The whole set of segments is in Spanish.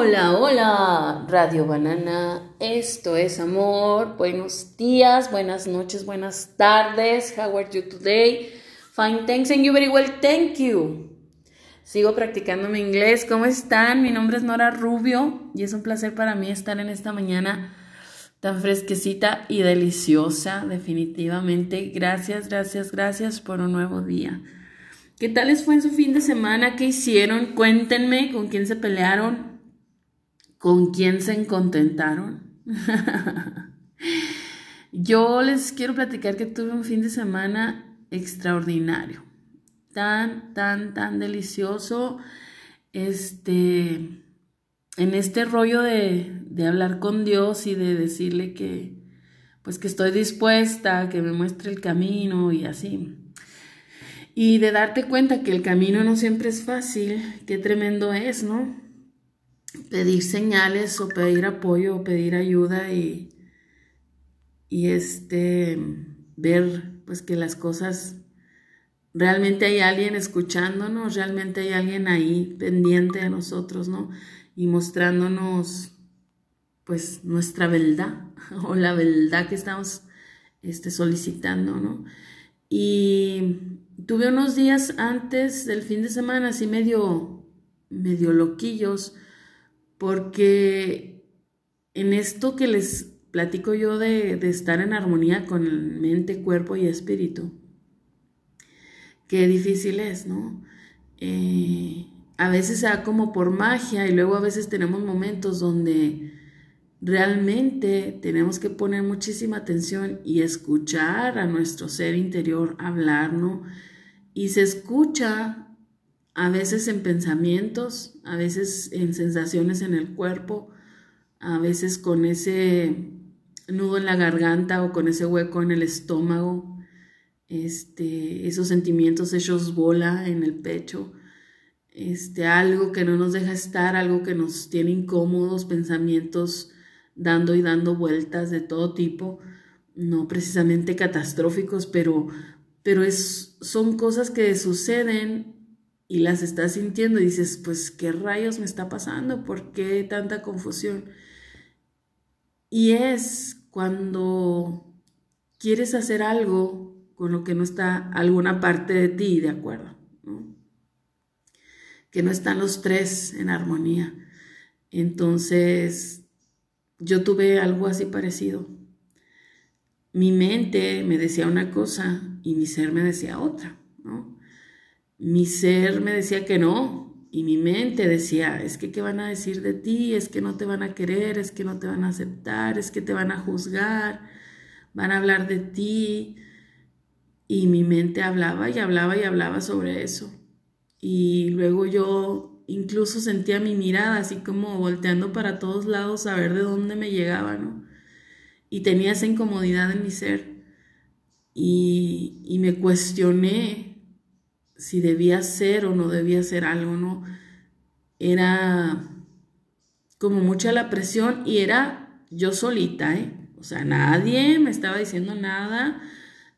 Hola, hola, Radio Banana. Esto es amor. Buenos días, buenas noches, buenas tardes. How are you today? Fine, thanks and you very well. Thank you. Sigo practicando mi inglés. ¿Cómo están? Mi nombre es Nora Rubio y es un placer para mí estar en esta mañana tan fresquecita y deliciosa, definitivamente. Gracias, gracias, gracias por un nuevo día. ¿Qué tal les fue en su fin de semana? ¿Qué hicieron? Cuéntenme con quién se pelearon, con quién se contentaron. Yo les quiero platicar que tuve un fin de semana extraordinario, tan, tan, tan delicioso. Este, en este rollo de, de hablar con Dios y de decirle que, pues que estoy dispuesta, que me muestre el camino y así. Y de darte cuenta que el camino no siempre es fácil, qué tremendo es, ¿no? Pedir señales o pedir apoyo o pedir ayuda y, y este, ver pues que las cosas, realmente hay alguien escuchándonos, realmente hay alguien ahí pendiente de nosotros, ¿no? Y mostrándonos pues nuestra verdad o la verdad que estamos este, solicitando, ¿no? Y tuve unos días antes del fin de semana así medio, medio loquillos, porque en esto que les platico yo de, estar en armonía con mente, cuerpo y espíritu, qué difícil es, ¿no? Eh, a veces sea como por magia y luego a veces tenemos momentos donde realmente tenemos que poner muchísima atención y escuchar a nuestro ser interior hablar, ¿no? Y se escucha a veces en pensamientos, a veces en sensaciones en el cuerpo, a veces con ese nudo en la garganta o con ese hueco en el estómago, este, esos sentimientos hechos bola en el pecho, este, algo que no nos deja estar, algo que nos tiene incómodos, pensamientos dando y dando vueltas de todo tipo, no precisamente catastróficos, pero pero es, son cosas que suceden y las estás sintiendo y dices, pues, ¿qué rayos me está pasando? ¿Por qué tanta confusión? Y es cuando quieres hacer algo con lo que no está alguna parte de ti de acuerdo, que no están los tres en armonía. Entonces, yo tuve algo así parecido mi mente me decía una cosa y mi ser me decía otra, ¿no? Mi ser me decía que no y mi mente decía, es que qué van a decir de ti, es que no te van a querer, es que no te van a aceptar, es que te van a juzgar, van a hablar de ti. Y mi mente hablaba y hablaba y hablaba sobre eso. Y luego yo incluso sentía mi mirada así como volteando para todos lados a ver de dónde me llegaba, ¿no? y tenía esa incomodidad en mi ser y, me cuestioné si debía hacer o no debía hacer algo, ¿no? Era como mucha la presión y era yo solita, ¿eh? O sea, nadie me estaba diciendo nada,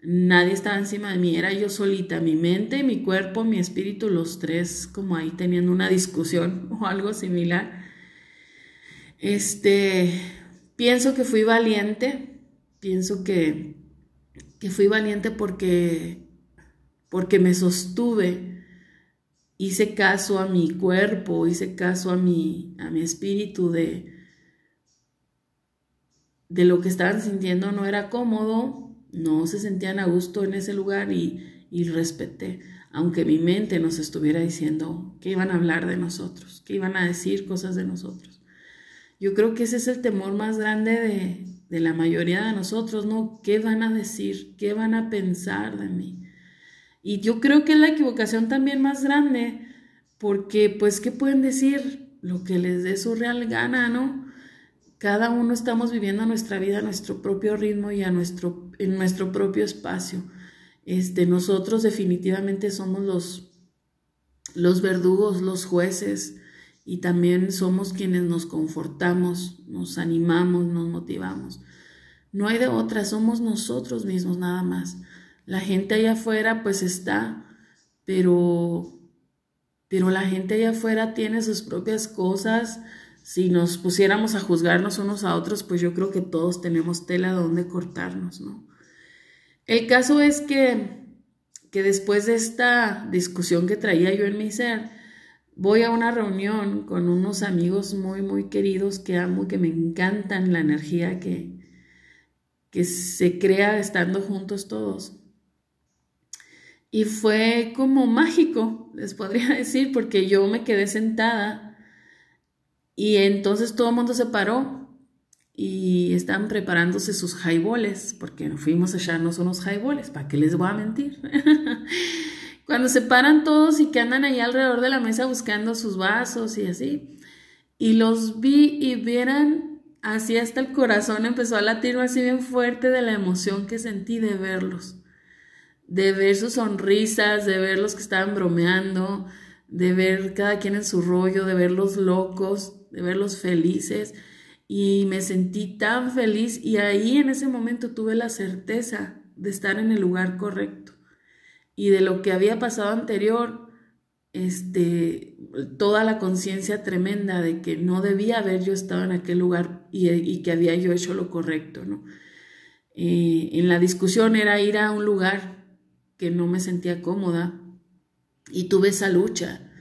nadie estaba encima de mí, era yo solita, mi mente, mi cuerpo, mi espíritu, los tres como ahí teniendo una discusión o algo similar. Este, Pienso que fui valiente, pienso que, que fui valiente porque, porque me sostuve, hice caso a mi cuerpo, hice caso a mi, a mi espíritu de, de lo que estaban sintiendo no era cómodo, no se sentían a gusto en ese lugar y, y respeté, aunque mi mente nos estuviera diciendo que iban a hablar de nosotros, que iban a decir cosas de nosotros. Yo creo que ese es el temor más grande de, de la mayoría de nosotros, ¿no? ¿Qué van a decir? ¿Qué van a pensar de mí? Y yo creo que es la equivocación también más grande, porque pues, ¿qué pueden decir? Lo que les dé su real gana, ¿no? Cada uno estamos viviendo nuestra vida a nuestro propio ritmo y a nuestro, en nuestro propio espacio. Este, nosotros definitivamente somos los, los verdugos, los jueces, y también somos quienes nos confortamos, nos animamos, nos motivamos. No hay de otra, somos nosotros mismos nada más. La gente allá afuera pues está, pero pero la gente allá afuera tiene sus propias cosas, si nos pusiéramos a juzgarnos unos a otros, pues yo creo que todos tenemos tela donde cortarnos, ¿no? El caso es que, que después de esta discusión que traía yo en mi ser, voy a una reunión con unos amigos muy, muy queridos que amo, que me encantan la energía que, que se crea estando juntos todos. Y fue como mágico, les podría decir, porque yo me quedé sentada y entonces todo el mundo se paró y estaban preparándose sus highballs, porque fuimos a echarnos unos highballs, ¿para qué les voy a mentir? Cuando se paran todos y que andan ahí alrededor de la mesa buscando sus vasos y así. Y los vi y vieran así hasta el corazón empezó a latir así bien fuerte de la emoción que sentí de verlos de ver sus sonrisas, de ver los que estaban bromeando, de ver cada quien en su rollo, de verlos locos, de verlos felices. Y me sentí tan feliz y ahí en ese momento tuve la certeza de estar en el lugar correcto. Y de lo que había pasado anterior, este, toda la conciencia tremenda de que no debía haber yo estado en aquel lugar y, que había yo hecho lo correcto, ¿no? Eh, en la discusión era ir a un lugar que no me sentía cómoda y tuve esa lucha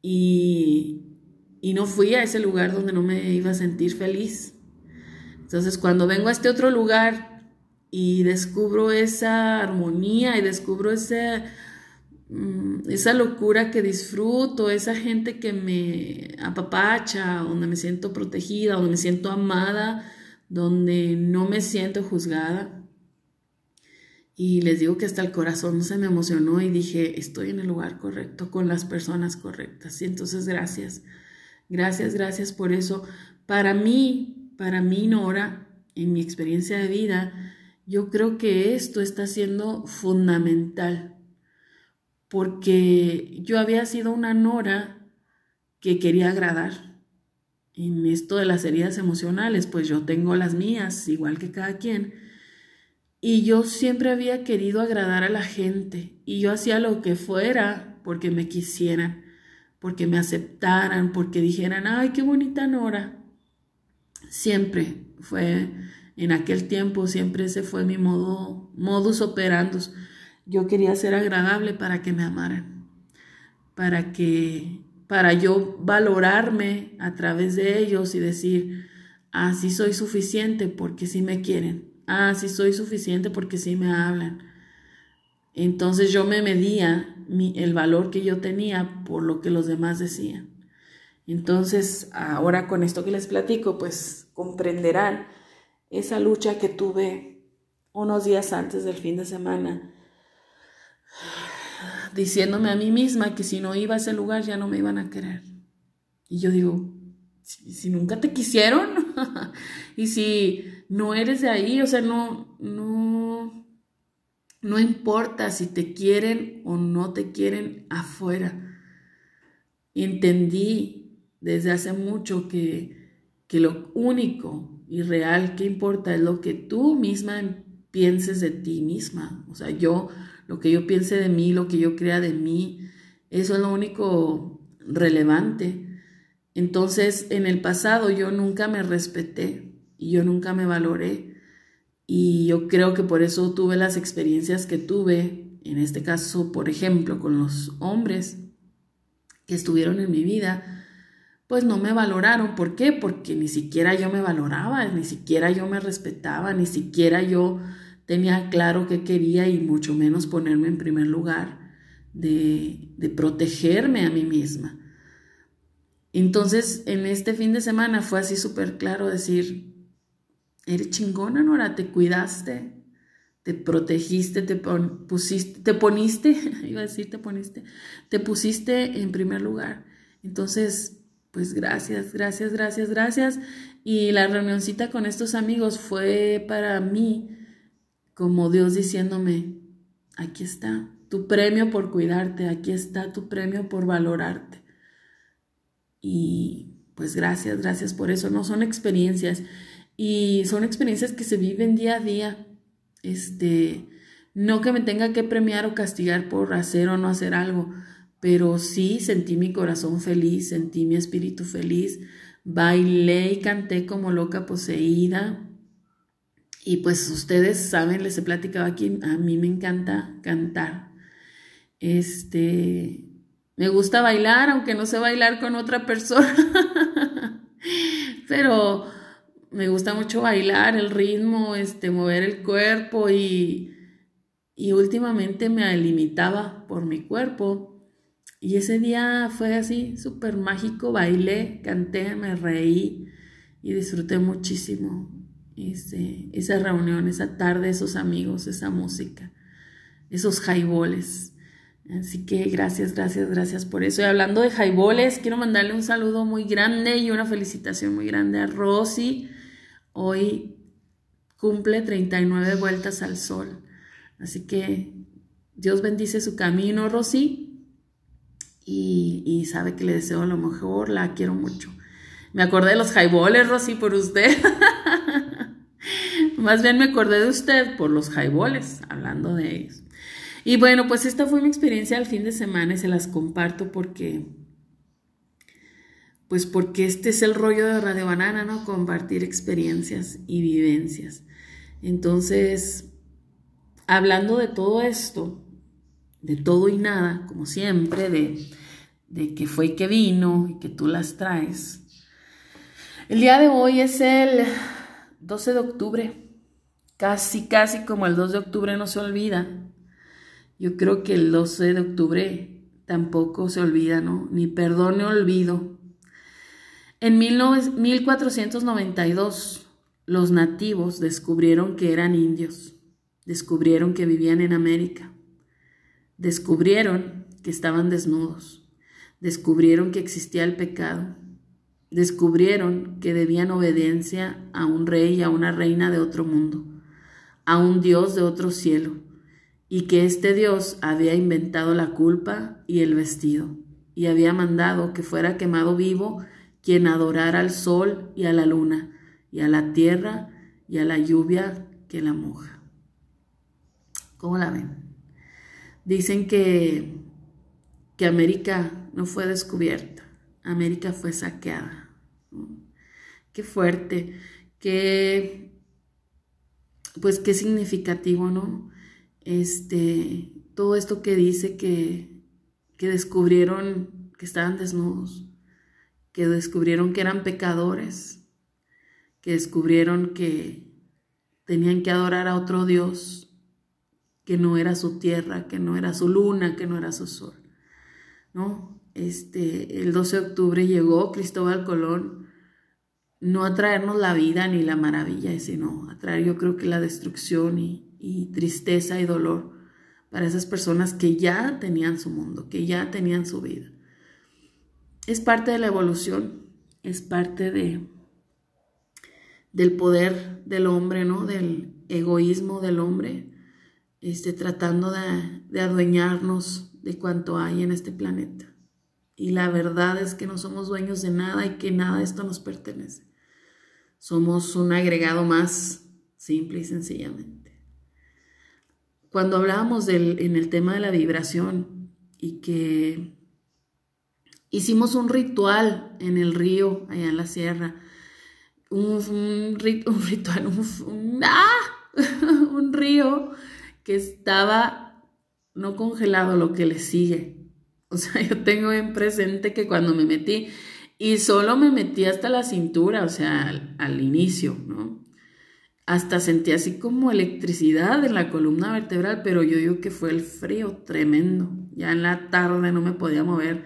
y, y no fui a ese lugar donde no me iba a sentir feliz. Entonces cuando vengo a este otro lugar y descubro esa armonía y descubro ese, mm, esa locura que disfruto, esa gente que me apapacha, donde me siento protegida, donde me siento amada, donde no me siento juzgada, y les digo que hasta el corazón se me emocionó y dije, estoy en el lugar correcto, con las personas correctas. Y entonces gracias, gracias, gracias por eso. Para mí, para mí, Nora, en mi experiencia de vida, yo creo que esto está siendo fundamental, porque yo había sido una Nora que quería agradar. En esto de las heridas emocionales, pues yo tengo las mías, igual que cada quien y yo siempre había querido agradar a la gente y yo hacía lo que fuera porque me quisieran, porque me aceptaran, porque dijeran, ay, qué bonita Nora. Siempre fue, en aquel tiempo, siempre ese fue mi modo, modus operandus. Yo quería ser agradable para que me amaran, para que, para yo valorarme a través de ellos y decir, así soy suficiente porque sí me quieren ah, sí soy suficiente porque sí me hablan. Entonces yo me medía el valor que yo tenía por lo que los demás decían. Entonces, ahora con esto que les platico, pues comprenderán esa lucha que tuve unos días antes del fin de semana, diciéndome a mí misma que si no iba a ese lugar ya no me iban a querer. Y yo digo, si, nunca te quisieron y si no eres de ahí, o sea, no, no, no importa si te quieren o no te quieren afuera. Entendí desde hace mucho que, que lo único y real que importa es lo que tú misma pienses de ti misma. O sea, yo, lo que yo piense de mí, lo que yo crea de mí, eso es lo único relevante. Entonces, en el pasado yo nunca me respeté y yo nunca me valoré. Y yo creo que por eso tuve las experiencias que tuve, en este caso, por ejemplo, con los hombres que estuvieron en mi vida, pues no me valoraron. ¿Por qué? Porque ni siquiera yo me valoraba, ni siquiera yo me respetaba, ni siquiera yo tenía claro qué quería y mucho menos ponerme en primer lugar de, de protegerme a mí misma. Entonces, en este fin de semana fue así súper claro decir, eres chingona, Nora, te cuidaste, te protegiste, te pusiste, te poniste, iba a decir te poniste, te pusiste en primer lugar. Entonces, pues gracias, gracias, gracias, gracias. Y la reunioncita con estos amigos fue para mí como Dios diciéndome, aquí está tu premio por cuidarte, aquí está tu premio por valorarte. Y pues gracias, gracias por eso. No son experiencias y son experiencias que se viven día a día. Este, no que me tenga que premiar o castigar por hacer o no hacer algo, pero sí sentí mi corazón feliz, sentí mi espíritu feliz bailé y canté como loca poseída. Y pues ustedes saben, les he platicado aquí, a mí me encanta cantar. Este, me gusta bailar, aunque no sé bailar con otra persona. Pero me gusta mucho bailar, el ritmo, este, mover el cuerpo y, y últimamente me limitaba por mi cuerpo. Y ese día fue así, súper mágico, bailé, canté, me reí y disfruté muchísimo esa reunión, esa tarde, esos amigos, esa música, esos jaiboles. Así que gracias, gracias, gracias por eso. Y hablando de jaiboles, quiero mandarle un saludo muy grande y una felicitación muy grande a Rosy. Hoy cumple 39 vueltas al sol. Así que Dios bendice su camino, Rosy. Y, sabe que le deseo lo mejor, la quiero mucho. Me acordé de los jaiboles, Rosy, por usted. Más bien me acordé de usted por los jaiboles, hablando de ellos. Y bueno, pues esta fue mi experiencia al fin de semana y se las comparto porque, pues porque este es el rollo de Radio Banana, ¿no? Compartir experiencias y vivencias. Entonces, hablando de todo esto, de todo y nada, como siempre, de, de que fue y que vino y que tú las traes. El día de hoy es el 12 de octubre, casi, casi como el 2 de octubre no se olvida. Yo creo que el 12 de octubre tampoco se olvida, ¿no? Ni perdón olvido. En 1492 los nativos descubrieron que eran indios, descubrieron que vivían en América, descubrieron que estaban desnudos, descubrieron que existía el pecado, descubrieron que debían obediencia a un rey y a una reina de otro mundo, a un Dios de otro cielo y que este Dios había inventado la culpa y el vestido, y había mandado que fuera quemado vivo quien adorara al sol y a la luna, y a la tierra y a la lluvia que la moja. ¿Cómo la ven? Dicen que, que América no fue descubierta, América fue saqueada. Qué fuerte, qué, pues qué significativo, ¿no? este, todo esto que dice que, que descubrieron que estaban desnudos, que descubrieron que eran pecadores, que descubrieron que tenían que adorar a otro Dios, que no era su tierra, que no era su luna, que no era su sol. ¿No? Este, el 12 de octubre llegó Cristóbal Colón no a traernos la vida ni la maravilla, sino a traer yo creo que la destrucción y, y tristeza y dolor para esas personas que ya tenían su mundo, que ya tenían su vida. Es parte de la evolución, es parte de del poder del hombre, ¿no? Del egoísmo del hombre, este, tratando de, de adueñarnos de cuanto hay en este planeta. Y la verdad es que no somos dueños de nada y que nada de esto nos pertenece. Somos un agregado más, simple y sencillamente. Cuando hablábamos del, en el tema de la vibración y que hicimos un ritual en el río, allá en la sierra, un, ritual, ¡ah! un río que estaba no congelado, lo que le sigue. O sea, yo tengo en presente que cuando me metí, y solo me metí hasta la cintura, o sea, al, al inicio, ¿no? hasta sentí así como electricidad en la columna vertebral, pero yo digo que fue el frío tremendo. Ya en la tarde no me podía mover,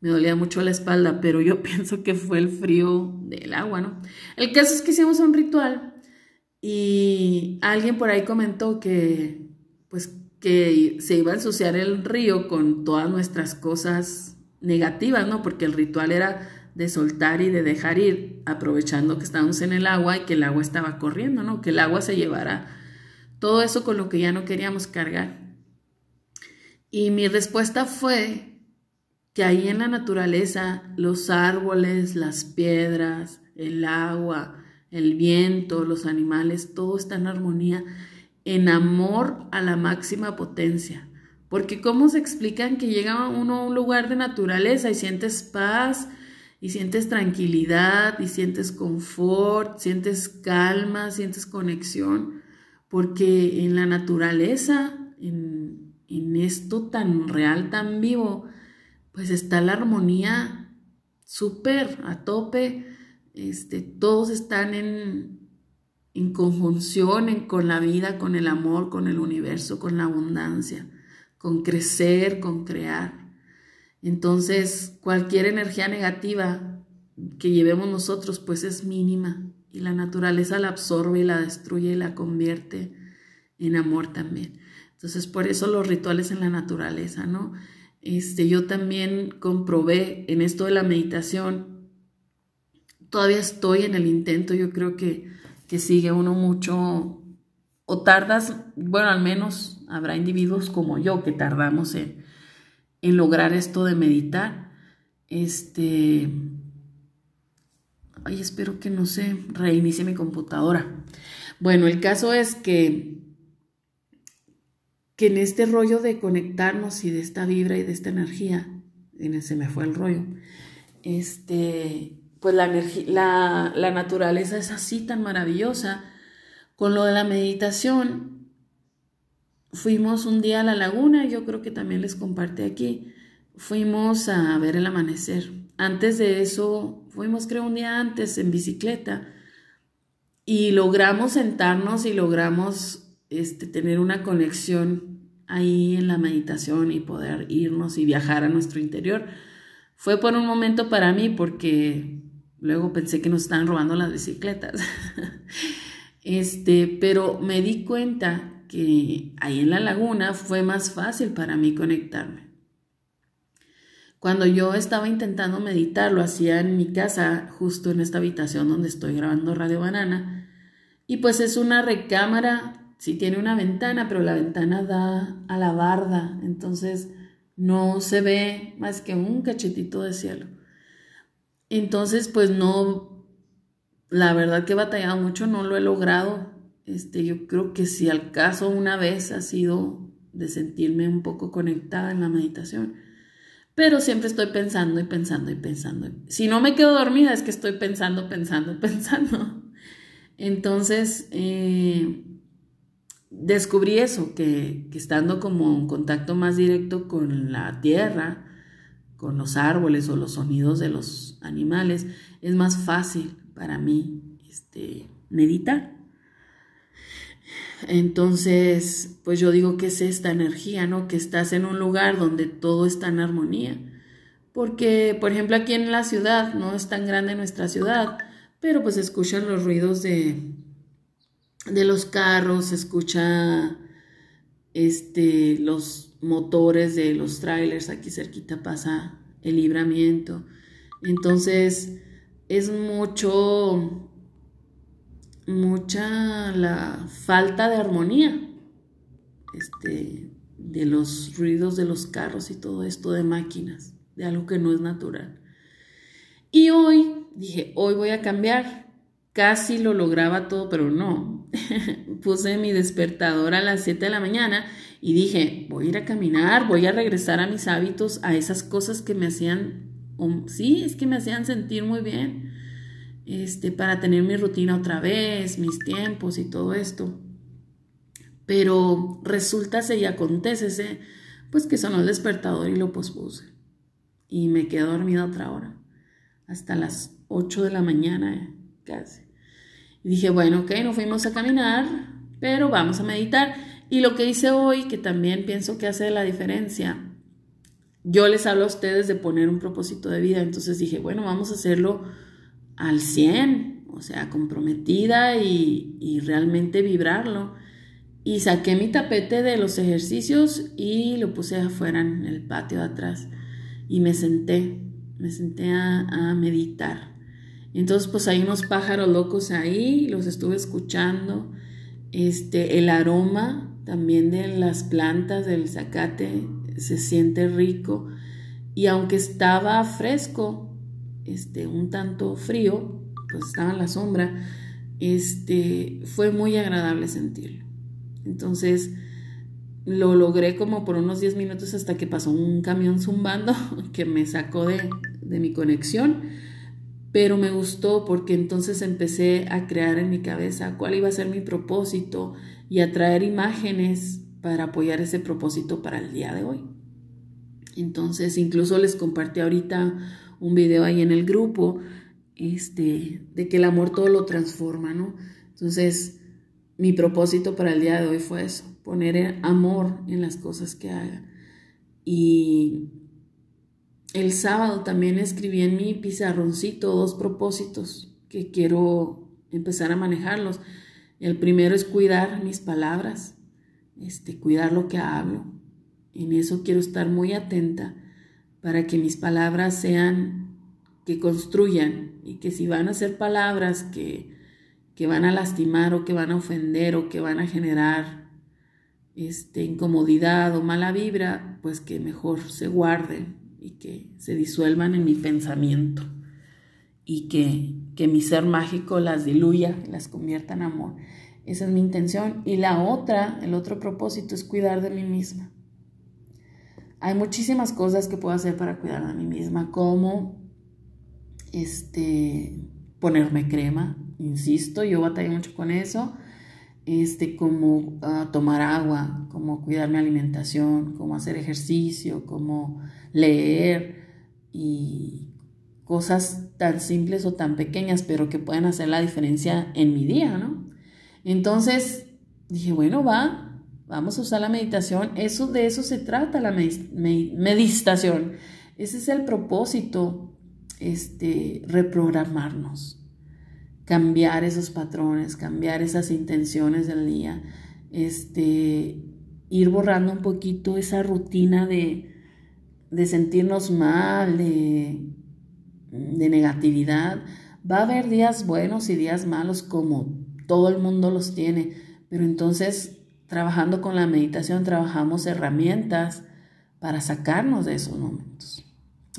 me dolía mucho la espalda, pero yo pienso que fue el frío del agua, ¿no? El caso es que hicimos un ritual y alguien por ahí comentó que, pues, que se iba a ensuciar el río con todas nuestras cosas negativas, ¿no? Porque el ritual era de soltar y de dejar ir, aprovechando que estábamos en el agua y que el agua estaba corriendo, ¿no? Que el agua se llevara todo eso con lo que ya no queríamos cargar. Y mi respuesta fue que ahí en la naturaleza, los árboles, las piedras, el agua, el viento, los animales, todo está en armonía, en amor a la máxima potencia. Porque ¿cómo se explican que llega uno a un lugar de naturaleza y sientes paz, y sientes tranquilidad y sientes confort, sientes calma, sientes conexión, porque en la naturaleza, en, en esto tan real, tan vivo, pues está la armonía súper a tope, este, todos están en, en conjunción con la vida, con el amor, con el universo, con la abundancia, con crecer, con crear. Entonces, cualquier energía negativa que llevemos nosotros, pues es mínima y la naturaleza la absorbe y la destruye y la convierte en amor también. Entonces, por eso los rituales en la naturaleza, ¿no? Este, yo también comprobé en esto de la meditación, todavía estoy en el intento, yo creo que, que sigue uno mucho, o tardas, bueno, al menos habrá individuos como yo que tardamos en, en lograr esto de meditar. Este, ay, espero que no se reinicie mi computadora. Bueno, el caso es que, que en este rollo de conectarnos y de esta vibra y de esta energía, en ese me fue el rollo, este, pues la, la, la naturaleza es así tan maravillosa. Con lo de la meditación, Fuimos un día a la laguna, yo creo que también les compartí aquí. Fuimos a ver el amanecer. Antes de eso, fuimos creo un día antes en bicicleta y logramos sentarnos y logramos este, tener una conexión ahí en la meditación y poder irnos y viajar a nuestro interior. Fue por un momento para mí porque luego pensé que nos estaban robando las bicicletas. este, pero me di cuenta que ahí en la laguna fue más fácil para mí conectarme. Cuando yo estaba intentando meditar, lo hacía en mi casa, justo en esta habitación donde estoy grabando Radio Banana. Y pues es una recámara, sí tiene una ventana, pero la ventana da a la barda, entonces no se ve más que un cachetito de cielo. Entonces, pues no, la verdad que he batallado mucho, no lo he logrado este, yo creo que si al caso una vez ha sido de sentirme un poco conectada en la meditación, pero siempre estoy pensando y pensando y pensando. Si no me quedo dormida es que estoy pensando, pensando, pensando. Entonces, eh, descubrí eso, que, que estando como en contacto más directo con la tierra, con los árboles o los sonidos de los animales, es más fácil para mí este, meditar. Entonces, pues yo digo que es esta energía, ¿no? Que estás en un lugar donde todo está en armonía. Porque, por ejemplo, aquí en la ciudad, no es tan grande nuestra ciudad, pero pues escuchan los ruidos de, de los carros, se escucha este, los motores de los trailers, aquí cerquita pasa el libramiento. Entonces, es mucho mucha la falta de armonía este, de los ruidos de los carros y todo esto de máquinas, de algo que no es natural. Y hoy dije, hoy voy a cambiar. Casi lo lograba todo, pero no. Puse mi despertador a las 7 de la mañana y dije, voy a ir a caminar, voy a regresar a mis hábitos, a esas cosas que me hacían, sí, es que me hacían sentir muy bien este, para tener mi rutina otra vez, mis tiempos y todo esto. Pero resulta y acontece, pues que sonó el despertador y lo pospuse. Y me quedé dormida otra hora, hasta las 8 de la mañana casi. Y dije, bueno, ok, no fuimos a caminar, pero vamos a meditar. Y lo que hice hoy, que también pienso que hace la diferencia, yo les hablo a ustedes de poner un propósito de vida, entonces dije, bueno, vamos a hacerlo al 100, o sea, comprometida y, realmente vibrarlo. Y saqué mi tapete de los ejercicios y lo puse afuera en el patio de atrás y me senté, me senté a meditar. Entonces, pues hay unos pájaros locos ahí, los estuve escuchando. Este, el aroma también de las plantas del zacate se siente rico. Y aunque estaba fresco, este, un tanto frío, pues estaba en la sombra, este, fue muy agradable sentirlo. Entonces, lo logré como por unos 10 minutos hasta que pasó un camión zumbando que me sacó de, de mi conexión, pero me gustó porque entonces empecé a crear en mi cabeza cuál iba a ser mi propósito y a traer imágenes para apoyar ese propósito para el día de hoy. Entonces, incluso les compartí ahorita un video ahí en el grupo, este, de que el amor todo lo transforma, ¿no? Entonces, mi propósito para el día de hoy fue eso, poner amor en las cosas que haga. Y el sábado también escribí en mi pizarroncito dos propósitos que quiero empezar a manejarlos. El primero es cuidar mis palabras, este, cuidar lo que hablo. En eso quiero estar muy atenta para que mis palabras sean que construyan y que si van a ser palabras que, que van a lastimar o que van a ofender o que van a generar este, incomodidad o mala vibra, pues que mejor se guarden y que se disuelvan en mi pensamiento y que, que mi ser mágico las diluya, las convierta en amor. Esa es mi intención. Y la otra, el otro propósito es cuidar de mí misma. Hay muchísimas cosas que puedo hacer para cuidar de mí misma, como este, ponerme crema, insisto, yo batallé mucho con eso, este, como ah, tomar agua, como cuidar mi alimentación, como hacer ejercicio, como leer y cosas tan simples o tan pequeñas, pero que pueden hacer la diferencia en mi día, ¿no? Entonces dije, bueno, va, vamos a usar la meditación. Eso de eso se trata la meditación. Ese es el propósito, este, reprogramarnos, cambiar esos patrones, cambiar esas intenciones del día, este, ir borrando un poquito esa rutina de, de sentirnos mal, de, de negatividad. Va a haber días buenos y días malos como todo el mundo los tiene, pero entonces trabajando con la meditación trabajamos herramientas para sacarnos de esos momentos.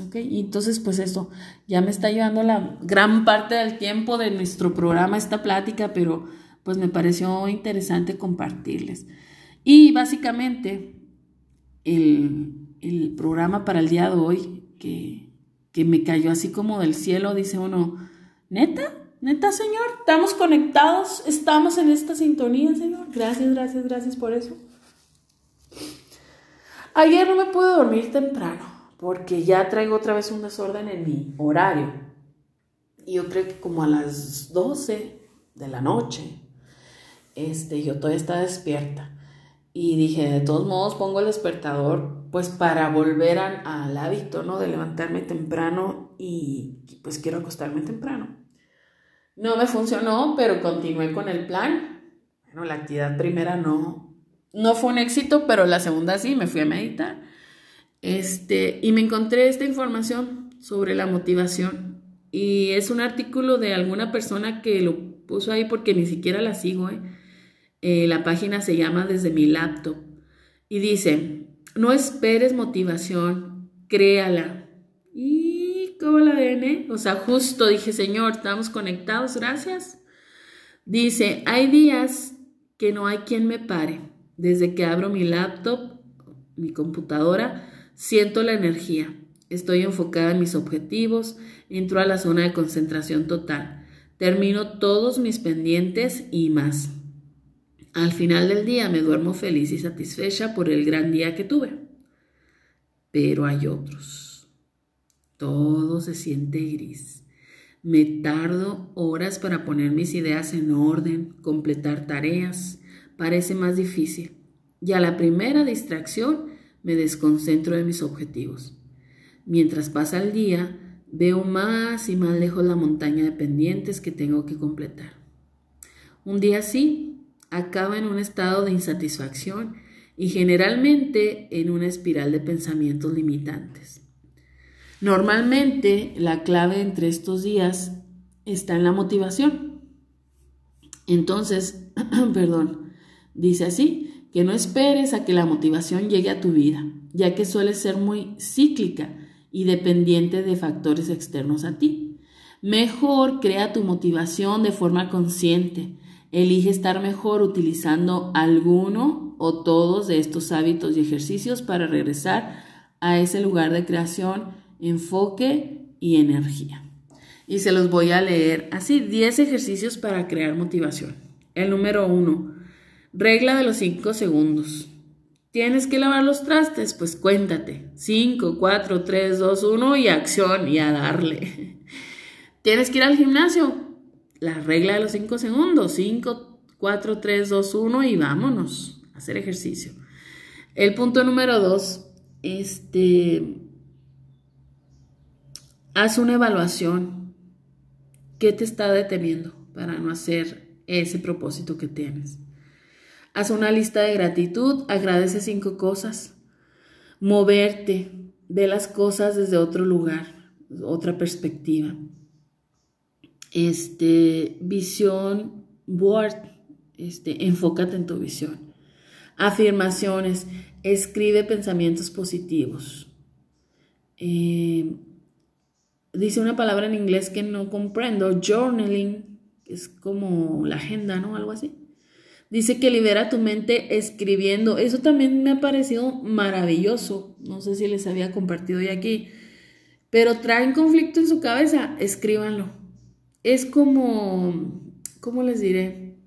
¿Ok? Entonces pues esto ya me está llevando la gran parte del tiempo de nuestro programa, esta plática, pero pues me pareció interesante compartirles. Y básicamente el, el programa para el día de hoy, que, que me cayó así como del cielo, dice uno, neta, Neta, Señor, estamos conectados, estamos en esta sintonía, Señor. Gracias, gracias, gracias por eso. Ayer no me pude dormir temprano porque ya traigo otra vez un desorden en mi horario. Y yo creo que como a las 12 de la noche, este, yo todavía estaba despierta. Y dije, de todos modos pongo el despertador pues para volver al hábito, ¿no? De levantarme temprano y pues quiero acostarme temprano. No me funcionó, pero continué con el plan. Bueno, la actividad primera no, no fue un éxito, pero la segunda sí, me fui a meditar. Este, y me encontré esta información sobre la motivación. Y es un artículo de alguna persona que lo puso ahí porque ni siquiera la sigo. ¿eh? Eh, la página se llama Desde mi laptop. Y dice, no esperes motivación, créala. ¿cómo la ven? O sea, justo dije, Señor, estamos conectados, gracias. Dice, hay días que no hay quien me pare. Desde que abro mi laptop, mi computadora, siento la energía. Estoy enfocada en mis objetivos, entro a la zona de concentración total. Termino todos mis pendientes y más. Al final del día me duermo feliz y satisfecha por el gran día que tuve. Pero hay otros todo se siente gris. Me tardo horas para poner mis ideas en orden, completar tareas. Parece más difícil. Y a la primera distracción me desconcentro de mis objetivos. Mientras pasa el día, veo más y más lejos la montaña de pendientes que tengo que completar. Un día así acaba en un estado de insatisfacción y generalmente en una espiral de pensamientos limitantes. Normalmente la clave entre estos días está en la motivación. Entonces, perdón, dice así, que no esperes a que la motivación llegue a tu vida, ya que suele ser muy cíclica y dependiente de factores externos a ti. Mejor crea tu motivación de forma consciente. Elige estar mejor utilizando alguno o todos de estos hábitos y ejercicios para regresar a ese lugar de creación enfoque y energía. Y se los voy a leer así, 10 ejercicios para crear motivación. El número 1, regla de los 5 segundos. ¿Tienes que lavar los trastes? Pues cuéntate. 5, 4, 3, 2, 1 y acción y a darle. ¿Tienes que ir al gimnasio? La regla de los 5 segundos. 5, 4, 3, 2, 1 y vámonos a hacer ejercicio. El punto número 2, este, haz una evaluación. ¿Qué te está deteniendo para no hacer ese propósito que tienes? Haz una lista de gratitud, agradece cinco cosas. Moverte, ve las cosas desde otro lugar, otra perspectiva. Este, visión board, este, enfócate en tu visión. Afirmaciones, escribe pensamientos positivos. Eh, dice una palabra en inglés que no comprendo, journaling, es como la agenda, ¿no? Algo así. Dice que libera tu mente escribiendo. Eso también me ha parecido maravilloso. No sé si les había compartido ya aquí. Pero traen conflicto en su cabeza, escríbanlo. Es como, ¿cómo les diré?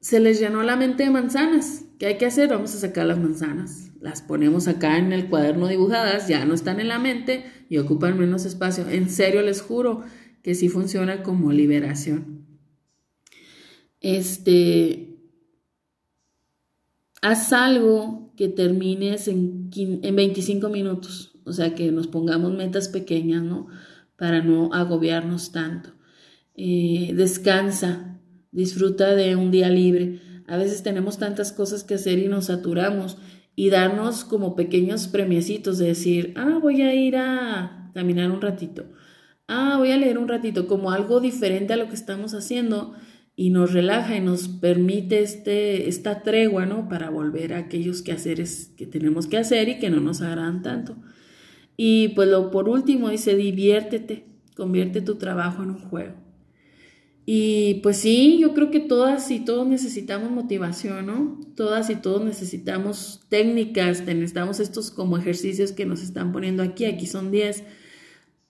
Se les llenó la mente de manzanas. ¿Qué hay que hacer? Vamos a sacar las manzanas. Las ponemos acá en el cuaderno dibujadas, ya no están en la mente y ocupan menos espacio. En serio les juro que sí funciona como liberación este, haz algo que termines en, en 25 minutos, o sea, que nos pongamos metas pequeñas, ¿no? Para no agobiarnos tanto. Eh, descansa, disfruta de un día libre. A veces tenemos tantas cosas que hacer y nos saturamos y darnos como pequeños premiecitos de decir, ah, voy a ir a caminar un ratito, ah, voy a leer un ratito, como algo diferente a lo que estamos haciendo y nos relaja y nos permite este, esta tregua, ¿no? Para volver a aquellos quehaceres que tenemos que hacer y que no nos agradan tanto. Y pues lo por último dice, diviértete, convierte tu trabajo en un juego. Y pues sí, yo creo que todas y todos necesitamos motivación, ¿no? Todas y todos necesitamos técnicas, necesitamos estos como ejercicios que nos están poniendo aquí, aquí son 10,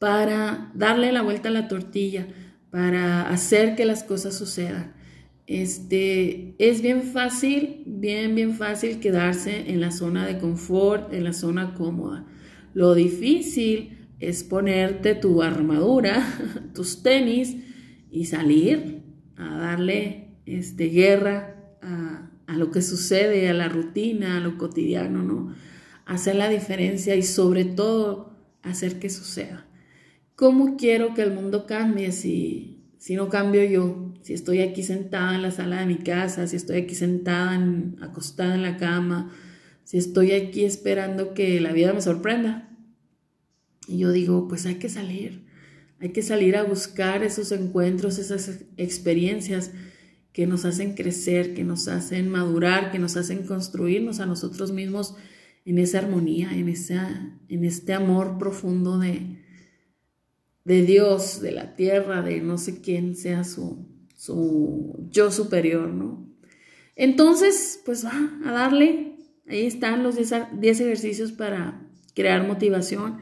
para darle la vuelta a la tortilla, para hacer que las cosas sucedan. Este, es bien fácil, bien, bien fácil quedarse en la zona de confort, en la zona cómoda. Lo difícil es ponerte tu armadura, tus tenis y salir a darle este, guerra a, a lo que sucede, a la rutina, a lo cotidiano, ¿no? Hacer la diferencia y sobre todo hacer que suceda. ¿Cómo quiero que el mundo cambie si, si no cambio yo? Si estoy aquí sentada en la sala de mi casa, si estoy aquí sentada, acostada en la cama, si estoy aquí esperando que la vida me sorprenda. Y yo digo, pues hay que salir, hay que salir a buscar esos encuentros, esas experiencias que nos hacen crecer, que nos hacen madurar, que nos hacen construirnos a nosotros mismos en esa armonía, en, esa, en este amor profundo de, de Dios, de la tierra, de no sé quién sea su, su yo superior, ¿no? Entonces, pues va a darle, ahí están los 10 ejercicios para crear motivación.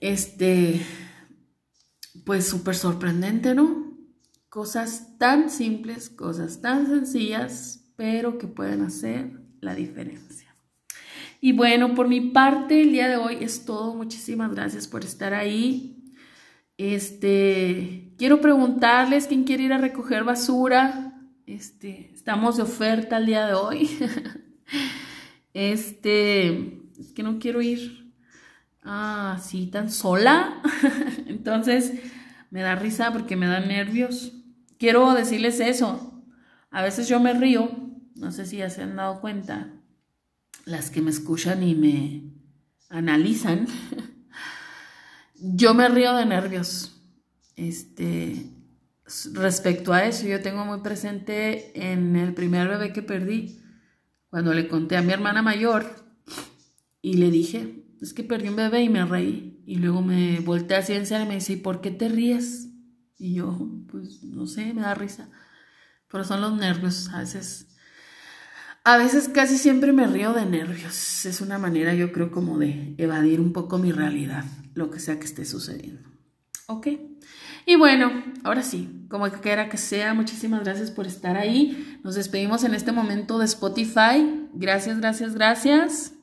Este, pues súper sorprendente, ¿no? Cosas tan simples, cosas tan sencillas, pero que pueden hacer la diferencia. Y bueno, por mi parte, el día de hoy es todo. Muchísimas gracias por estar ahí. Este, quiero preguntarles quién quiere ir a recoger basura. Este, estamos de oferta el día de hoy. este, es que no quiero ir así tan sola. Entonces, me da risa porque me da nervios. Quiero decirles eso. A veces yo me río, no sé si ya se han dado cuenta, las que me escuchan y me analizan. yo me río de nervios. Este, respecto a eso, yo tengo muy presente en el primer bebé que perdí, cuando le conté a mi hermana mayor y le dije, es que perdí un bebé y me reí. Y luego me volteé a ciencia y me dice, ¿y por qué te ríes? Y yo, pues no sé, me da risa. Pero son los nervios, a veces a veces casi siempre me río de nervios. Es una manera, yo creo, como de evadir un poco mi realidad, lo que sea que esté sucediendo. ¿Ok? Y bueno, ahora sí, como quiera que sea, muchísimas gracias por estar ahí. Nos despedimos en este momento de Spotify. Gracias, gracias, gracias.